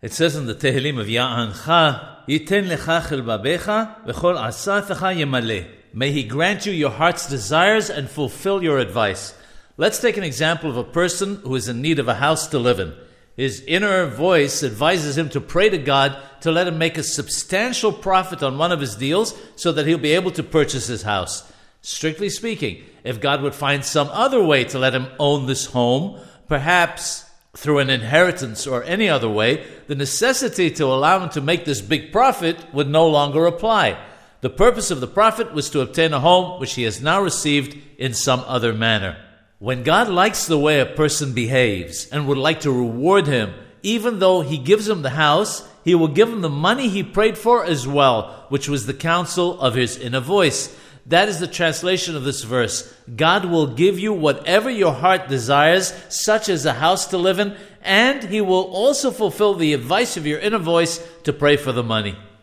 It says in the Tehillim of Ya'ancha, Yiten lecha chilbabecha v'chol asatecha yemale. May he grant you your heart's desires and fulfill your advice. Let's take an example of a person who is in need of a house to live in. His inner voice advises him to pray to God to let him make a substantial profit on one of his deals so that he'll be able to purchase his house. Strictly speaking, if God would find some other way to let him own this home, perhaps through an inheritance or any other way, the necessity to allow him to make this big profit would no longer apply. The purpose of the profit was to obtain a home which he has now received in some other manner. When God likes the way a person behaves and would like to reward him, even though he gives him the house, he will give him the money he prayed for as well, which was the counsel of his inner voice. That is the translation of this verse. God will give you whatever your heart desires, such as a house to live in, and he will also fulfill the advice of your inner voice to pray for the money.